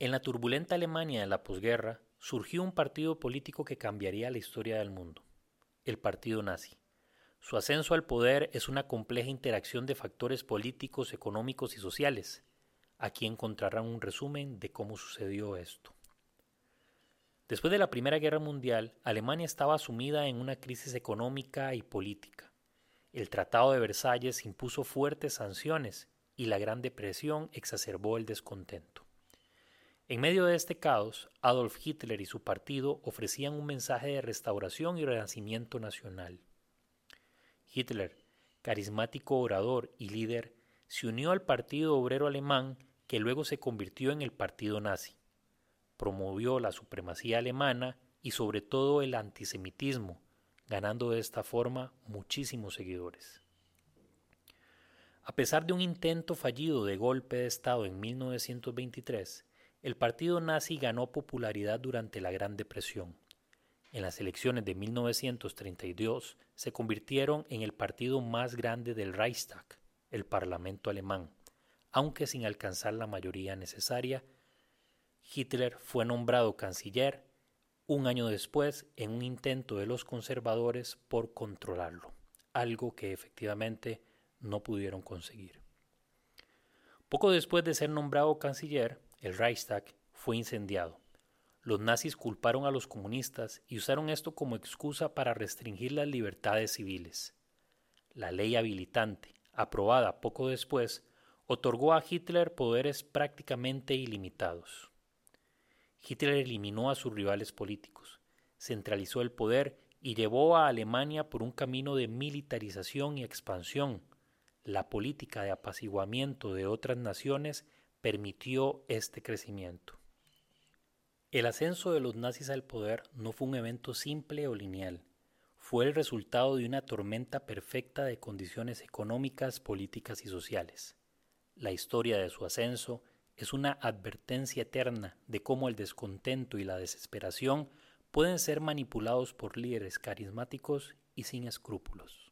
En la turbulenta Alemania de la posguerra surgió un partido político que cambiaría la historia del mundo, el Partido Nazi. Su ascenso al poder es una compleja interacción de factores políticos, económicos y sociales. Aquí encontrarán un resumen de cómo sucedió esto. Después de la Primera Guerra Mundial, Alemania estaba sumida en una crisis económica y política. El Tratado de Versalles impuso fuertes sanciones y la Gran Depresión exacerbó el descontento. En medio de este caos, Adolf Hitler y su partido ofrecían un mensaje de restauración y renacimiento nacional. Hitler, carismático orador y líder, se unió al Partido Obrero Alemán que luego se convirtió en el Partido Nazi promovió la supremacía alemana y sobre todo el antisemitismo, ganando de esta forma muchísimos seguidores. A pesar de un intento fallido de golpe de Estado en 1923, el partido nazi ganó popularidad durante la Gran Depresión. En las elecciones de 1932 se convirtieron en el partido más grande del Reichstag, el Parlamento alemán, aunque sin alcanzar la mayoría necesaria Hitler fue nombrado canciller un año después en un intento de los conservadores por controlarlo, algo que efectivamente no pudieron conseguir. Poco después de ser nombrado canciller, el Reichstag fue incendiado. Los nazis culparon a los comunistas y usaron esto como excusa para restringir las libertades civiles. La ley habilitante, aprobada poco después, otorgó a Hitler poderes prácticamente ilimitados. Hitler eliminó a sus rivales políticos, centralizó el poder y llevó a Alemania por un camino de militarización y expansión. La política de apaciguamiento de otras naciones permitió este crecimiento. El ascenso de los nazis al poder no fue un evento simple o lineal, fue el resultado de una tormenta perfecta de condiciones económicas, políticas y sociales. La historia de su ascenso es una advertencia eterna de cómo el descontento y la desesperación pueden ser manipulados por líderes carismáticos y sin escrúpulos.